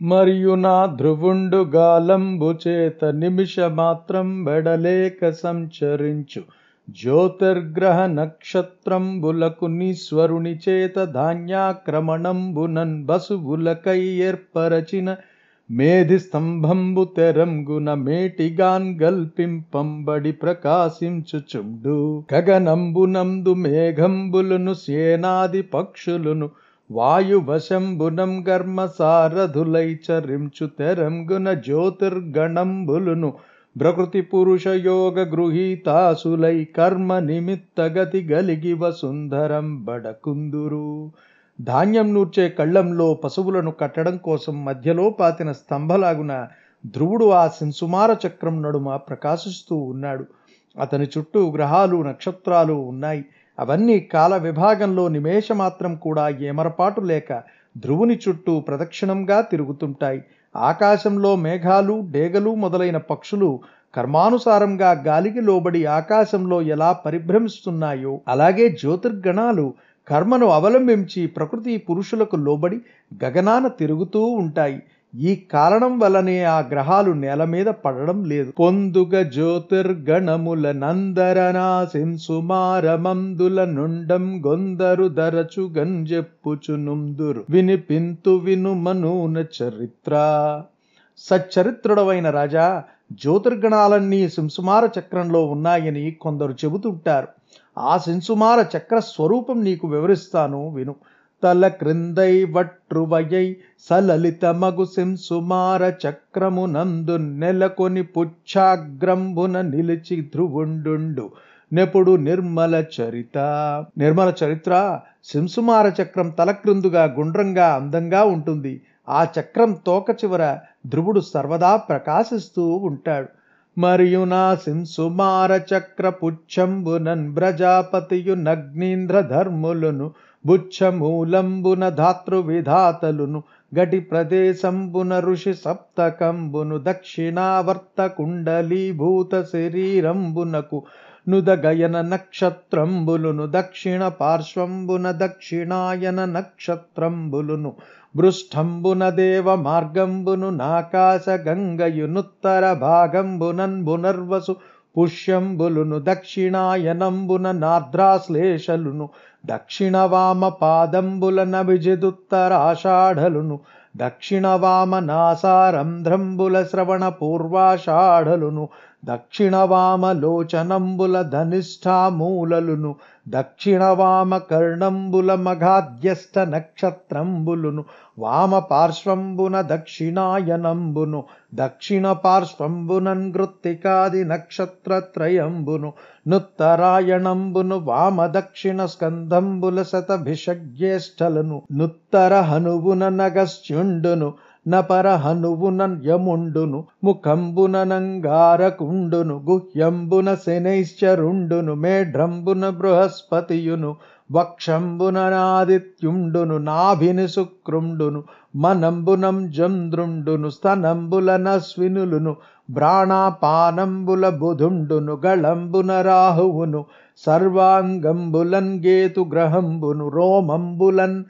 మరియు నా ధ్రువుండు గాలంబు చేత నిమిష మాత్రం సంచరించు. జ్యోతిర్గ్రహ నక్షత్రంబులకు నీశ్వరుని చేత ధాన్యాక్రమణంబునన్ బసువులకై ఏర్పరచిన మేధి స్తంభంబు తెరంగున మేటిగాన్ గల్పింపంబడి ప్రకాశించుచుండు గగనంబునందు మేఘంబులను సేనాది పక్షులను వాయువశంబునం గర్మ సారథులై చరించు తెరంగున జ్యోతిర్గణంబులును ప్రకృతి పురుష యోగ గృహీతాసులై కర్మ నిమిత్త గతి గలిగి వసుంధరం బడకుందురు. ధాన్యం నూర్చే కళ్ళంలో పశువులను కట్టడం కోసం మధ్యలో పాతిన స్తంభలాగున ధ్రువుడు ఆ శింసుమార చక్రం నడుమ ప్రకాశిస్తూ ఉన్నాడు. అతని చుట్టూ గ్రహాలు నక్షత్రాలు ఉన్నాయి. అవన్నీ కాల విభాగంలో నిమేషమాత్రం కూడా ఏమరపాటు లేక ధ్రువుని చుట్టూ ప్రదక్షిణంగా తిరుగుతుంటాయి. ఆకాశంలో మేఘాలు డేగలు మొదలైన పక్షులు కర్మానుసారంగా గాలికి లోబడి ఆకాశంలో ఎలా పరిభ్రమిస్తున్నాయో అలాగే జ్యోతిర్గణాలు కర్మను అవలంబించి ప్రకృతి పురుషులకు లోబడి గగనాన తిరుగుతూ ఉంటాయి. ఈ కారణం వలనే ఆ గ్రహాలు నేల మీద పడడం లేదు. పొందుగ జ్యోతిర్గణముల నందరనా సుమారమందుల నుండం గొందరు దరచు గంజెప్పుచునుందురు. వినిపింతు వినుమనూన చరిత్ర. సచ్చరిత్రుడవైన రాజా జ్యోతిర్గణాలన్నీ సింసుమార చక్రంలో ఉన్నాయని కొందరు చెబుతుంటారు. ఆ సింసుమార చక్ర స్వరూపం నీకు వివరిస్తాను విను. తల క్రిందై వట్రువయై సలలిత మగు సింసుమార చక్రము నందు నెలకొని పుచ్ఛాగ్రంబున నిలిచి ధ్రువుండు నెపుడు నిర్మల చరిత. నిర్మల చరిత్ర సింసుమార చక్రం తలక్రిందుగా గుండ్రంగా అందంగా ఉంటుంది. ఆ చక్రం తోక చివర ధ్రువుడు సర్వదా ప్రకాశిస్తూ ఉంటాడు. మరియు నా సింసుమార చక్ర పుచ్చంబునన్ ప్రజాపతియు నగ్నీంద్ర ధర్ములను బుచ్చమూలంబున ధాతృవిధాతలును గటి ప్రదేశంబున ఋషి సప్తకంబును దక్షిణావర్త కుండలీభూత శరీరంబునకు నుదగయన నక్షత్రంబులును దక్షిణ పార్శ్వంబున దక్షిణాయన నక్షత్రంబులును బృష్టంబున దేవ మార్గంబును నాకాశ గంగయునుత్తర భాగంబునన్ బునర్వసు పుష్యంబులును దక్షిణాయనంబున నార్ద్రాశ్లేషలును దక్షిణవామ పాదంబుల నభిజిదుత్తరాషాఢలును దక్షిణ నాసారంధ్రంబుల శ్రవణ పూర్వాషాఢలును దక్షిణవామలోచనంబుల ధనిష్టామూలలును దక్షిణవామ కర్ణంబుల మఘాద్యష్ట నక్షత్రంబులును వామ పార్శ్వంబున దక్షిణాయనంబును దక్షిణ పార్శ్వంబునన్ గృత్తికాది నక్షత్రత్రయంబును నుత్తరాయణంబును వామ దక్షిణ స్కంధంబుల శతభిషజ్యేష్టలను నుత్తర హనువున నగశ్చుండును నపరహనువున యముండును ముఖంబున నంగారకుండును గుహ్యంబున శనైశ్చరుండును మేఢ్రంబున బృహస్పతియును వక్షంబునాదిత్యుండును నాభిని శుక్రుండును మనంబునం జంద్రుండును స్తనంబుల స్వినులును బ్రాణాపానంబుల బుధుండును గళంబున రాహువును సర్వాంగంబులన్ గేతు గ్రహంబును రోమంబులన్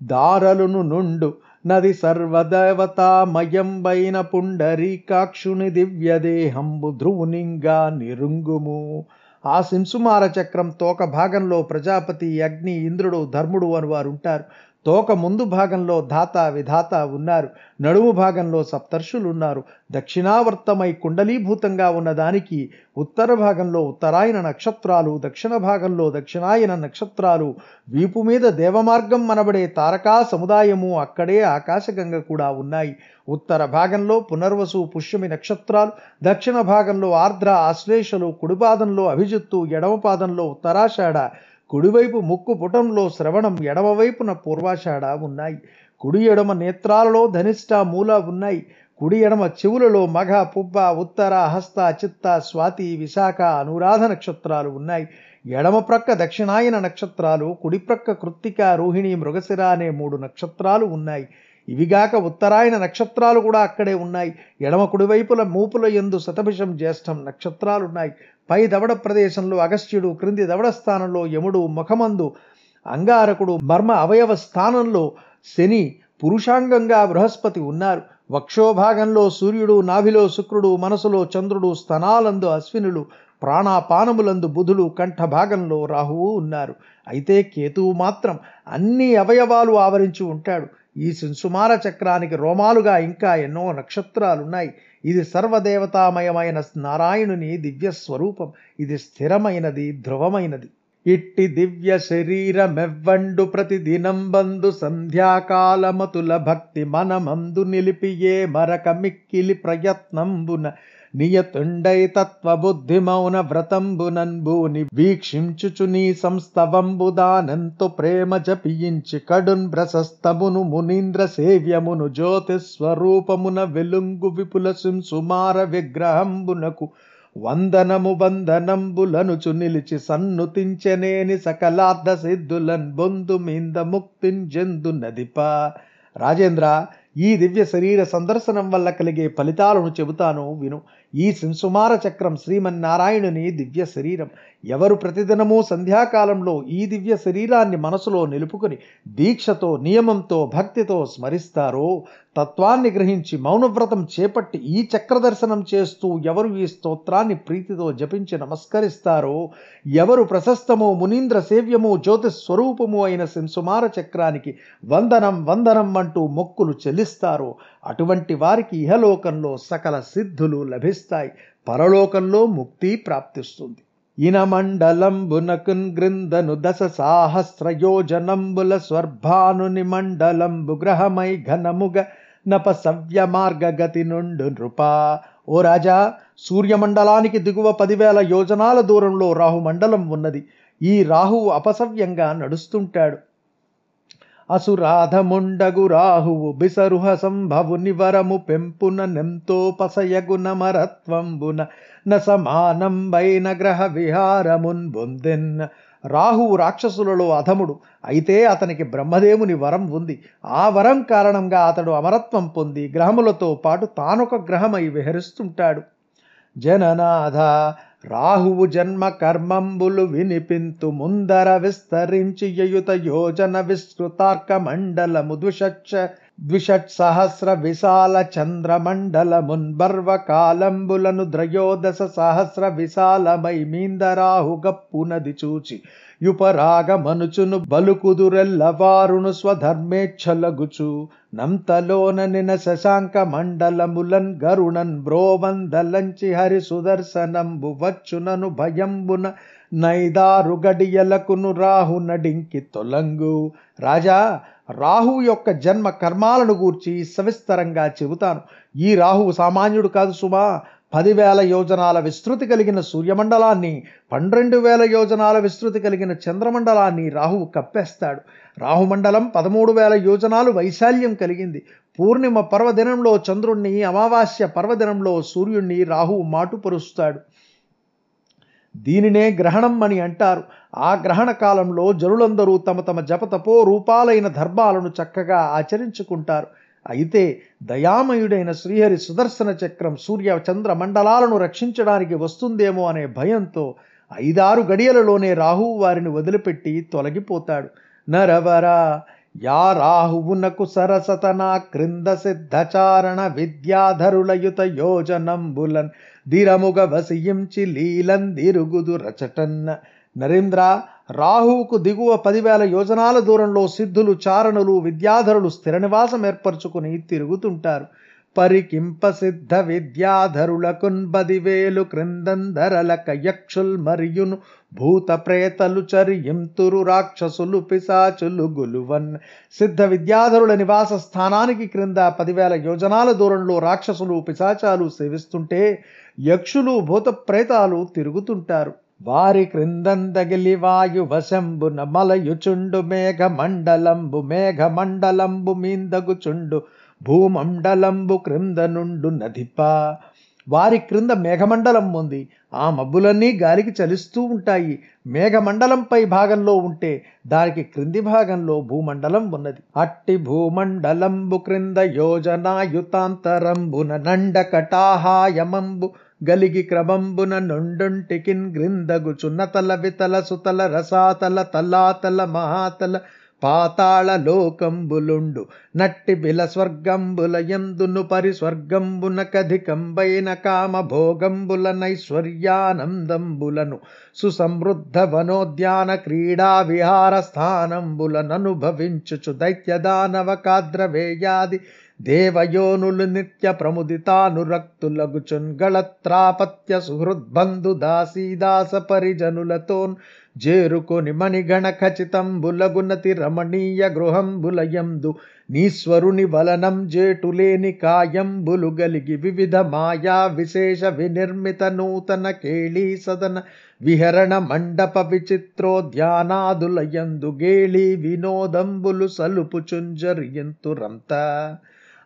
దారలును నుండు నది సర్వదేవతామయంబైన పుండరీకాక్షుని దివ్యదేహంబు ధ్రువునింగా నిరుంగుము. ఆ సింసుమార చక్రం తోక భాగంలో ప్రజాపతి అగ్ని ఇంద్రుడు ధర్ముడు అని వారు ఉంటారు. తోక ముందు భాగంలో ధాత విధాత ఉన్నారు. నడుము భాగంలో సప్తర్షులు ఉన్నారు దక్షిణావర్తమై కుండలీభూతంగా ఉన్నదానికి ఉత్తర భాగంలో ఉత్తరాయణ నక్షత్రాలు దక్షిణ భాగంలో దక్షిణాయన నక్షత్రాలు. వీపు మీద దేవమార్గం మనబడే తారకా సముదాయము అక్కడే ఆకాశగంగ కూడా ఉన్నాయి. ఉత్తర భాగంలో పునర్వసు పుష్యమి నక్షత్రాలు దక్షిణ భాగంలో ఆర్ద్ర ఆశ్లేషలు కుడిపాదంలో అభిజిత్తు ఎడమపాదంలో ఉత్తరాషాఢ కుడివైపు ముక్కు పుటంలో శ్రవణం ఎడమవైపున పూర్వాషాఢ ఉన్నాయి. కుడి ఎడమ నేత్రాలలో ధనిష్ట మూల ఉన్నాయి. కుడి ఎడమ చెవులలో మఘ పుబ్బ ఉత్తర హస్త చిత్త స్వాతి విశాఖ అనురాధ నక్షత్రాలు ఉన్నాయి. ఎడమ ప్రక్క దక్షిణాయన నక్షత్రాలు కుడి ప్రక్క కృత్తిక రోహిణి మృగశిర అనే మూడు నక్షత్రాలు ఉన్నాయి. ఇవిగాక ఉత్తరాయణ నక్షత్రాలు కూడా అక్కడే ఉన్నాయి. ఎడమ కుడివైపుల మూపుల ఎందు శతభిషం జ్యేష్టం నక్షత్రాలున్నాయి. పై దవడ ప్రదేశంలో అగస్త్యుడు క్రింది దవడ స్థానంలో యముడు ముఖమందు అంగారకుడు మర్మ అవయవ స్థానంలో శని పురుషాంగంగా బృహస్పతి ఉన్నారు. వక్షోభాగంలో సూర్యుడు నాభిలో శుక్రుడు మనసులో చంద్రుడు స్తనాలందు అశ్వినులు ప్రాణాపానములందు బుధుడు కంఠభాగంలో రాహువు ఉన్నారు. అయితే కేతువు మాత్రం అన్ని అవయవాలు ఆవరించి ఉంటాడు. ఈ సుమార చక్రానికి రోమాలుగా ఇంకా ఎన్నో నక్షత్రాలున్నాయి. ఇది సర్వదేవతామయమైన నారాయణుని దివ్య స్వరూపం ఇది స్థిరమైనది ధ్రువమైనది. ఇట్టి దివ్య శరీరమెవ్వండు ప్రతిదినం బందు సంధ్యాకాలమతుల భక్తి మనమందు నిలిపియే మరక మిక్కిలి ప్రయత్నంబున నియతుండై తత్వబుద్ధి మౌన వ్రతంబునంబుని వీక్షించుచు నీ సంస్తవంబుదానంతో ప్రేమ జపించి కడున్ ప్రశస్తమును మునీంద్ర సేవ్యమును జ్యోతిస్వరూపమున వెలుంగు విపుల సుమార విగ్రహంబునకు వందనము బంధనంబులనుచు నిలిచి సన్నుతించనేని సకలార్థ సిద్ధులన్ బొందు మింద ముక్తింజెందు నదిప. రాజేంద్ర ఈ దివ్య శరీర సందర్శనం వల్ల కలిగే ఫలితాలను చెబుతాను విను. ఈ శింసుమార చక్రం శ్రీమన్నారాయణుని దివ్య శరీరం. ఎవరు ప్రతిదినము సంధ్యాకాలంలో ఈ దివ్య శరీరాన్ని మనసులో నిలుపుకుని దీక్షతో నియమంతో భక్తితో స్మరిస్తారో? తత్వాన్ని గ్రహించి మౌనవ్రతం చేపట్టి ఈ చక్ర దర్శనం చేస్తూ ఎవరు ఈ స్తోత్రాన్ని ప్రీతితో జపించి నమస్కరిస్తారో? ఎవరు ప్రశస్తము మునీంద్ర సేవ్యము జ్యోతి స్వరూపము అయిన శింసుమార చక్రానికి వందనం వందనం అంటూ మొక్కులు చెల్లిస్తారో? అటువంటి వారికి ఇహలోకంలో సకల సిద్ధులు లభిస్తాయి పరలోకంలో ముక్తి ప్రాప్తిస్తుంది. ఇనమండలంబునకున్ గ్రిందను దశ సాహస్రయోజనంబుల స్వర్భానుని మండలంబు గ్రహమై ఘనముగ నప సవ్య మార్గగతి నుండు నృపా. ఓ రాజా సూర్యమండలానికి దిగువ పదివేల యోజనాల దూరంలో రాహుమండలం ఉన్నది. ఈ రాహువు అపసవ్యంగా నడుస్తుంటాడు. అసురాధముండగు రాహువు బిసరుహ సంభవు నివరము పెంపున నెంతో పసయగున మరత్వంబున న సమానంబైన గ్రహ విహారమున్ బొందెన్. రాహువు రాక్షసులలో అధముడు. అయితే అతనికి బ్రహ్మదేవుని వరం ఉంది. ఆ వరం కారణంగా అతడు అమరత్వం పొంది గ్రహములతో పాటు తానొక గ్రహమై విహరిస్తుంటాడు. జననాథ రాహువు జన్మ కర్మంబులు వినిపింతు ముందర విస్తరించి యయుత యోజన విస్తృతార్క మండలము ద్విషచ్చ ద్విషట్ సహస్ర విశాల చంద్రమండలమున్బర్వ కాలంబులను ద్రయోదశ సహస్ర విశాలమై మీందరాహుగప్పునది చూచి యుపరాగమనుచును బలుకుదురెల్లవారును స్వధర్మేచ్ఛలగుచు నంతలోన నిన శశాంక మండలములన్ గరుణన్ బ్రోవందలంచి హరి సుదర్శనంబు వచ్చునను భయంబున నైదారు గడియలకును రాహు నడింకి తొలంగు. రాజా రాహు యొక్క జన్మ కర్మాలను గూర్చి సవిస్తరంగా చెబుతాను. ఈ రాహువు సామాన్యుడు కాదు సుమా. పదివేల యోజనాల విస్తృతి కలిగిన సూర్యమండలాన్ని పన్నెండు వేల యోజనాల విస్తృతి కలిగిన చంద్రమండలాన్ని రాహువు కప్పేస్తాడు. రాహుమండలం పదమూడు వేల యోజనాలు వైశాల్యం కలిగింది. పూర్ణిమ పర్వదినంలో చంద్రుణ్ణి అమావాస్య పర్వదినంలో సూర్యుణ్ణి రాహువు మాటుపరుస్తాడు. దీనినే గ్రహణం అని అంటారు. ఆ గ్రహణ కాలంలో జనులందరూ తమ తమ జపతపో రూపాలైన ధర్మాలను చక్కగా ఆచరించుకుంటారు. అయితే దయామయుడైన శ్రీహరి సుదర్శన చక్రం సూర్య చంద్ర మండలాలను రక్షించడానికి వస్తుందేమో అనే భయంతో ఐదారు గడియలలోనే రాహువు వారిని వదిలిపెట్టి తొలగిపోతాడు. నరవరా యా రాహువునకు సరసతనా క్రింద సిద్ధచారణ విద్యాధరులయుత యోజనంబులన్ దిరముగ వసియించి లీలందిరుగుదు రచటన్న నరేంద్ర రాహువుకు దిగువ పదివేల యోజనాల దూరంలో సిద్ధులు చారణులు విద్యాధరులు స్థిర నివాసం ఏర్పరచుకుని తిరుగుతుంటారు. పరికింప సిద్ధ విద్యాధరులకున్ పదివేలు క్రిందంధరలక యక్షుల్ మరియును భూత ప్రేతలు చరియంతురు రాక్షసులు పిశాచులు గులువన్. సిద్ధ విద్యాధరుల నివాస స్థానానికి క్రింద పదివేల యోజనాల దూరంలో రాక్షసులు పిశాచాలు సేవిస్తుంటే యక్షులు భూత ప్రేతాలు తిరుగుతుంటారు. వారి క్రిందందగిలి వాయు వశంబున మలయుచుండు మేఘమండలంబు మేఘమండలంబు మీందగుచుండు భూమండలంబు క్రింద నుండు నదిప. వారి క్రింద మేఘమండలం ఉంది. ఆ మబ్బులన్నీ గాలికి చలిస్తూ ఉంటాయి. మేఘమండలంపై భాగంలో ఉంటే దానికి క్రింది భాగంలో భూమండలం ఉన్నది. అట్టి భూమండలంబు క్రింద యోజనాయుతాంతరంబున నండకటాహాయమంబు గలిగి క్రమంబున నుండుంటికిన్ గ్రిందగుచున్న తల వితల సుతల రసాతల తలాతల మహాతల పాతాళ లోకంబులుండు. నట్టి బిల స్వర్గంబుల ఎందును పరిస్వర్గంబున కధికంబైన కామ భోగంబుల నైశ్వర్యానందంబులను. సుసమృద్ధ వనోద్యాన క్రీడా విహార స్థానంబులననుభవించుచు దైత్యదానవ కాద్రవేయాది దేవయోనులు నిత్య ప్రముదితానురక్తులగుచున్ గళత్రాపత్య సుహృద్బంధు దాసీదాస పరిజనులతోన్ జేరుకొని మణిగణ ఖచితంబులగునతి రమణీయ గృహంబులయందు నీశ్వరుని వలనం జేటులేని కాయంబులు గలిగి వివిధ మాయా విశేష వినిర్మిత నూతన కేళీ సదన విహరణ మండప విచిత్రోద్యానాదులయందు గేళీ వినోదంబులు సలుపుచుంజరియంతురంత.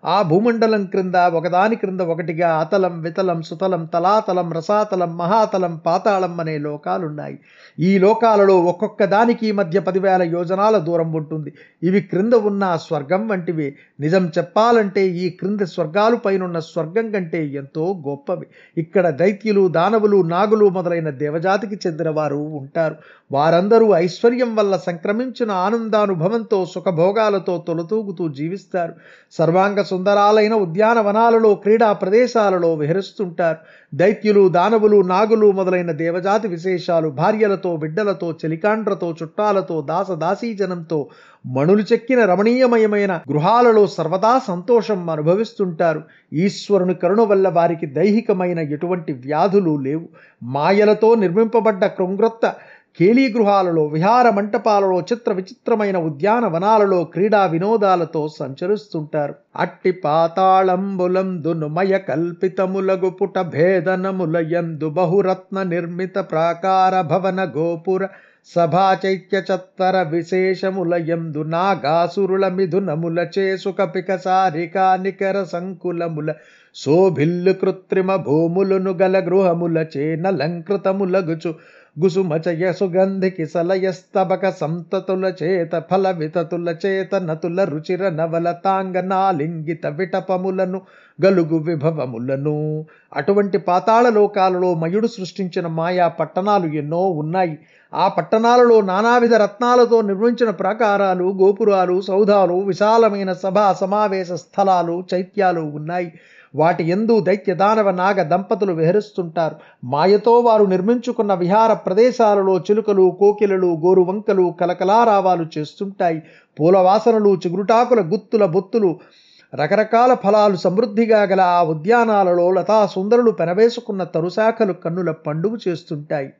ఆ భూమండలం క్రింద ఒకదాని క్రింద ఒకటిగా అతలం వితలం సుతలం తలాతలం రసాతలం మహాతలం పాతాళం అనే లోకాలున్నాయి. ఈ లోకాలలో ఒక్కొక్క దానికి మధ్య పదివేల యోజనాల దూరం ఉంటుంది. ఇవి క్రింద ఉన్న స్వర్గం వంటివి. నిజం చెప్పాలంటే ఈ క్రింద స్వర్గాలు పైనున్న స్వర్గం కంటే ఎంతో గొప్పవి. ఇక్కడ దైత్యులు దానవులు నాగులు మొదలైన దేవజాతికి చెందిన వారు ఉంటారు. వారందరూ ఐశ్వర్యం వల్ల సంక్రమించిన ఆనందానుభవంతో సుఖభోగాలతో తొలతూగుతూ జీవిస్తారు. సర్వాంగ సుందరాలైన ఉద్యానవనాలలో క్రీడా ప్రదేశాలలో విహరిస్తుంటారు. దైత్యులు దానవులు నాగులు మొదలైన దేవజాతి విశేషాలు భార్యలతో బిడ్డలతో చెలికాండ్రతో చుట్టాలతో దాసదాసీజనంతో మణులు చెక్కిన రమణీయమయమైన గృహాలలో సర్వదా సంతోషం అనుభవిస్తుంటారు. ఈశ్వరుని కరుణ వల్ల వారికి దైహికమైన ఎటువంటి వ్యాధులు లేవు. మాయలతో నిర్మింపబడ్డ కృంగ్రత్త కేలీ గృహాలలో విహార మంటపాలలో చిత్ర విచిత్రమైన ఉద్యానవనాలలో క్రీడా వినోదాలతో సంచరిస్తుంటారు. అట్టి పాతాళంబులందునుమయ కల్పితములగు పుట భేదనములయందు బహురత్న నిర్మిత ప్రాకార భవన గోపుర సభా చైత్య చత్తర విశేషములయందు నాగాసురుల మిథునముల చేసుక పికసారికా నికర సంకులముల శోభిల్లు కృత్రిమ భూములను గల గృహముల చేనలంకృతములగుచు గుసుమచయ సుగంధికి సలయస్తబక సంతతుల చేత ఫల వితతుల చేత నతుల రుచిర నవల తాంగనాలింగిత విటపములను గలుగు విభవములను. అటువంటి పాతాళ లోకాలలో మయుడు సృష్టించిన మాయా పట్టణాలు ఎన్నో ఉన్నాయి. ఆ పట్టణాలలో నానావిధ రత్నాలతో నిర్మించిన ప్రాకారాలు గోపురాలు సౌధాలు విశాలమైన సభా సమావేశ స్థలాలు చైత్యాలు ఉన్నాయి. వాటి ఎందు దైత్య దానవ నాగ దంపతులు విహరిస్తుంటారు. మాయతో వారు నిర్మించుకున్న విహార ప్రదేశాలలో చిలుకలు కోకిలలు గోరువంకలు కలకలారావాలు చేస్తుంటాయి. పూలవాసనలు చిగురుటాకుల గుత్తుల బొత్తులు రకరకాల ఫలాలు సమృద్ధిగా గల ఆ ఉద్యానాలలో లతా సుందరులు పెనవేసుకున్న తరుశాఖలు కన్నుల పండుగ చేస్తుంటాయి.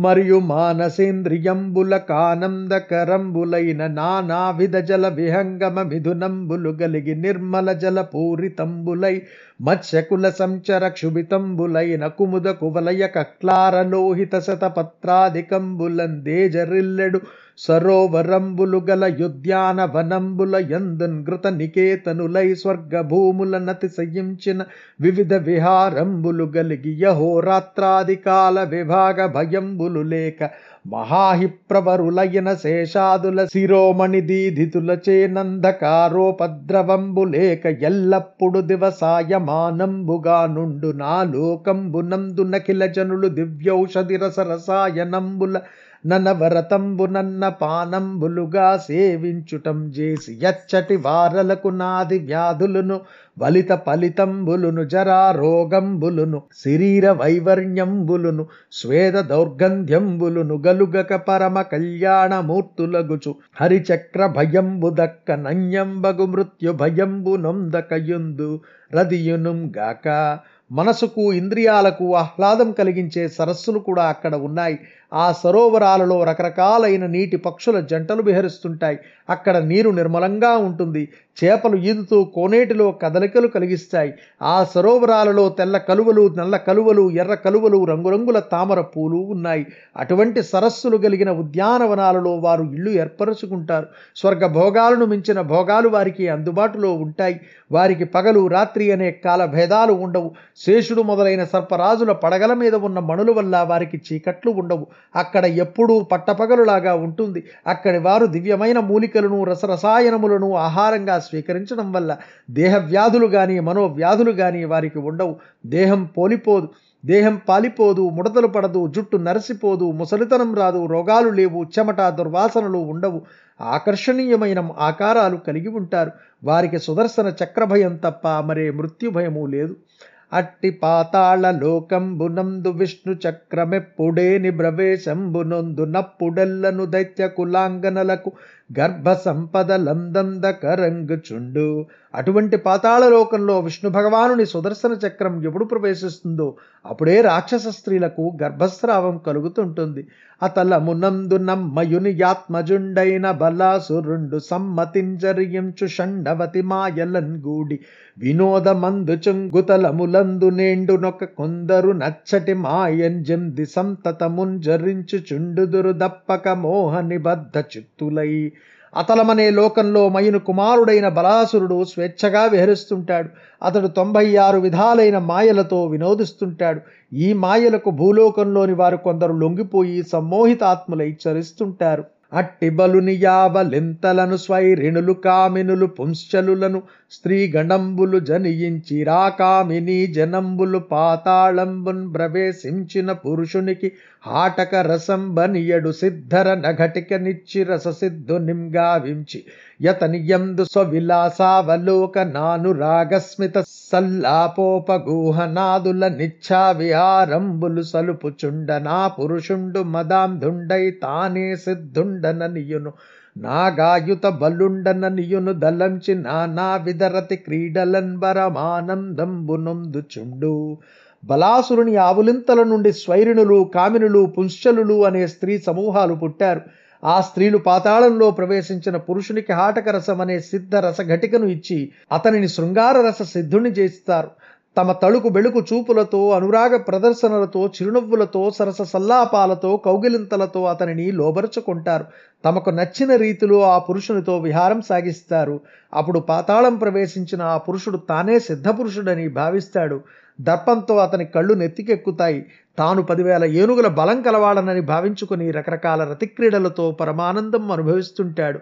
మరియు మానసేంద్రియంబుల కానందకరంబులైన నానావిధ జల విహంగమ మిథునంబులు గలిగి నిర్మల జల పూరితంబులై మత్స్యకుల సంచర క్షుభితంబులైన కుముద కువలయ కక్లారలోహిత శతపత్రాధికంబులందేజరిల్లెడు సరోవరంబులు గల యుద్యాన వనంబుల యందున్ నికేతనులై స్వర్గ భూముల నతి సయించిన వివిధ విహారంబులు గలిగి యహోరాత్రాదికాల విభాగ భయంబులు లేక మహాహిప్రవరులయన శేషాదుల శిరోమణి దీధితుల చేనందకారోపద్రవంబు లేక ఎల్లప్పుడు దివసాయమానంబుగా నుండు నా లోకంబునందు నఖిల జనులు దివ్యౌషధి రసరసాయనంబుల ననవరతంబు నన్న పానంబులుగా సేవించుటం చేసి ఎచ్చటి వారలకు నాది వ్యాధులను బలిత ఫలితంబులును జరా రోగంబులును శరీర వైవర్ణ్యంబులును స్వేద దౌర్గంధ్యంబులును గలుగక పరమ కళ్యాణమూర్తులగుచు హరిచక్ర భయంబు దక్క నన్యంబగు మృత్యు భయంబు నొందకయుందు రదియునుం గాక మనసుకు ఇంద్రియాలకు ఆహ్లాదం కలిగించే సరస్సులు కూడా అక్కడ ఉన్నాయి. ఆ సరోవరాలలో రకరకాలైన నీటి పక్షుల జంటలు విహరిస్తుంటాయి. అక్కడ నీరు నిర్మలంగా ఉంటుంది. చేపలు ఈదుతూ కోనేటిలో కదలికలు కలిగిస్తాయి. ఆ సరోవరాలలో తెల్ల కలువలు నల్ల కలువలు ఎర్ర కలువలు రంగురంగుల తామర పూలు ఉన్నాయి. అటువంటి సరస్సులు కలిగిన ఉద్యానవనాలలో వారు ఇల్లు ఏర్పరచుకుంటారు. స్వర్గ భోగాలను మించిన భోగాలు వారికి అందుబాటులో ఉంటాయి. వారికి పగలు రాత్రి అనే కాల భేదాలు ఉండవు. శేషుడు మొదలైన సర్పరాజుల పడగల మీద ఉన్న మణుల వల్ల వారికి చీకట్లు ఉండవు. అక్కడ ఎప్పుడూ పట్టపగలులాగా ఉంటుంది. అక్కడి వారు దివ్యమైన మూలికలను రసరసాయనములను ఆహారంగా స్వీకరించడం వల్ల దేహవ్యాధులు కానీ మనోవ్యాధులు కానీ వారికి ఉండవు. దేహం పోలిపోదు. దేహం పాలిపోదు ముడతలు పడదు జుట్టు నరసిపోదు ముసలితనం రాదు రోగాలు లేవు చెమట దుర్వాసనలు ఉండవు. ఆకర్షణీయమైన ఆకారాలు కలిగి ఉంటారు. వారికి సుదర్శన చక్రభయం తప్ప మరే మృత్యుభయము లేదు. అట్టి పాతాళ లోకంబునందు విష్ణు చక్రమెప్పుడేని బ్రవేశంబునొందు నప్పుడెల్లను దైత్య కులాంగనలకు గర్భ సంపద లందందకరంగు కరంగుచుండు అటువంటి పాతాళ లోకంలో విష్ణు భగవానుని సుదర్శన చక్రం ఎప్పుడు ప్రవేశిస్తుందో అప్పుడే రాక్షస స్త్రీలకు గర్భస్రావం కలుగుతుంటుంది. అతలమునందు నమ్మయుని యాత్మజుండైన బలాసురుండు సమ్మతింజరియంచు షండవతి మాయలన్ గూడి వినోదమందు చుంగుతలములందు నేండునొక కొందరు నచ్చటి మాయంజంది సంతతముంజరించు చుండుదురు దప్పక మోహ నిబద్ధ చిత్తులై. అతలమనే లోకంలో మయును కుమారుడైన బలాసురుడు స్వేచ్ఛగా విహరిస్తుంటాడు. అతడు తొంభై ఆరు విధాలైన మాయలతో వినోదిస్తుంటాడు. ఈ మాయలకు భూలోకంలోని వారు కొందరు లొంగిపోయి సమ్మోహితాత్ములై చరిస్తుంటారు. అట్టి బలుని స్వైరిణులు కామినులు పుంశ్చలులను స్త్రీ గణంబులు జనియించి రాకామిని జనంబులు పాతాళంబున్ ప్రవేశించిన పురుషునికి ఆటక రసం బనియడు సిద్ధర నఘటిక నిచ్చి రస సిద్ధు నింగావించి యతనియందు స్వవిలాసావలోక నానురాగస్మిత సల్లాపోపగూహనాదుల నిచ్ఛా విహారంబులు సలుపుచుండ నా పురుషుండు మదాంధుండై తానే సిద్ధుండననియును. నాగాయుత బలుండననియును దలంచి నానా విదరతి క్రీడలన్ బరమానందంబునొందుచుండు బలాసురుని ఆవులింతల నుండి స్వైరిణులు కామినులు పుంశ్చలులు అనే స్త్రీ సమూహాలు పుట్టారు. ఆ స్త్రీలు పాతాళంలో ప్రవేశించిన పురుషునికి హాటక రసం అనే సిద్ధ రస ఘటికను ఇచ్చి అతనిని శృంగార రస సిద్ధుని చేస్తారు తమ తళుకు బెళుకు చూపులతో అనురాగ ప్రదర్శనలతో చిరునవ్వులతో సరస సల్లాపాలతో కౌగిలింతలతో అతనిని లోబరుచుకుంటారు. తమకు నచ్చిన రీతిలో ఆ పురుషునితో విహారం సాగిస్తారు. అప్పుడు పాతాళం ప్రవేశించిన ఆ పురుషుడు తానే సిద్ధపురుషుడని భావిస్తాడు. దర్పంతో అతని కళ్ళు నెత్తికెక్కుతాయి. తాను పదివేల ఏనుగుల బలం కలవాడనని భావించుకుని రకరకాల రతిక్రీడలతో పరమానందం అనుభవిస్తుంటాడు.